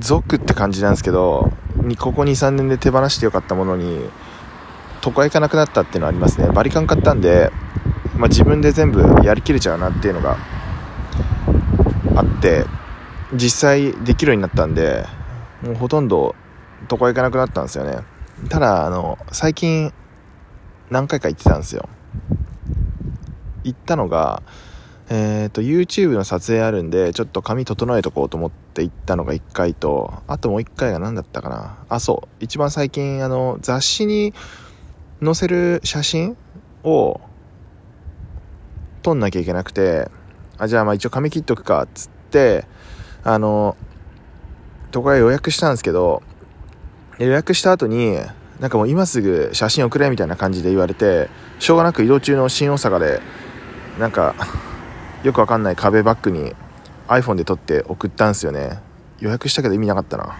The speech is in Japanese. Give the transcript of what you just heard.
族って感じなんですけどここ23年で手放してよかったものに都会行かなくなったっていうのはありますね。バリカン買ったんで、まあ、自分で全部やりきれちゃうなっていうのがあって実際できるようになったんでもうほとんど都会行かなくなったんですよね。ただあの最近何回か行ってたんですよ。行ったのがえっ、ー、と YouTube の撮影あるんでちょっと髪整えとこうと思って行ったのが1回とあともう1回が何だったかな。あそう。一番最近あの雑誌に載せる写真を撮んなきゃいけなくてあじゃあまあ一応髪切っとくかつってあの都会予約したんですけど予約した後になんかもう今すぐ写真送れみたいな感じで言われてしょうがなく移動中の新大阪でなんかよくわかんない壁バッグに iPhone で撮って送ったんすよね。予約したけど意味なかったな。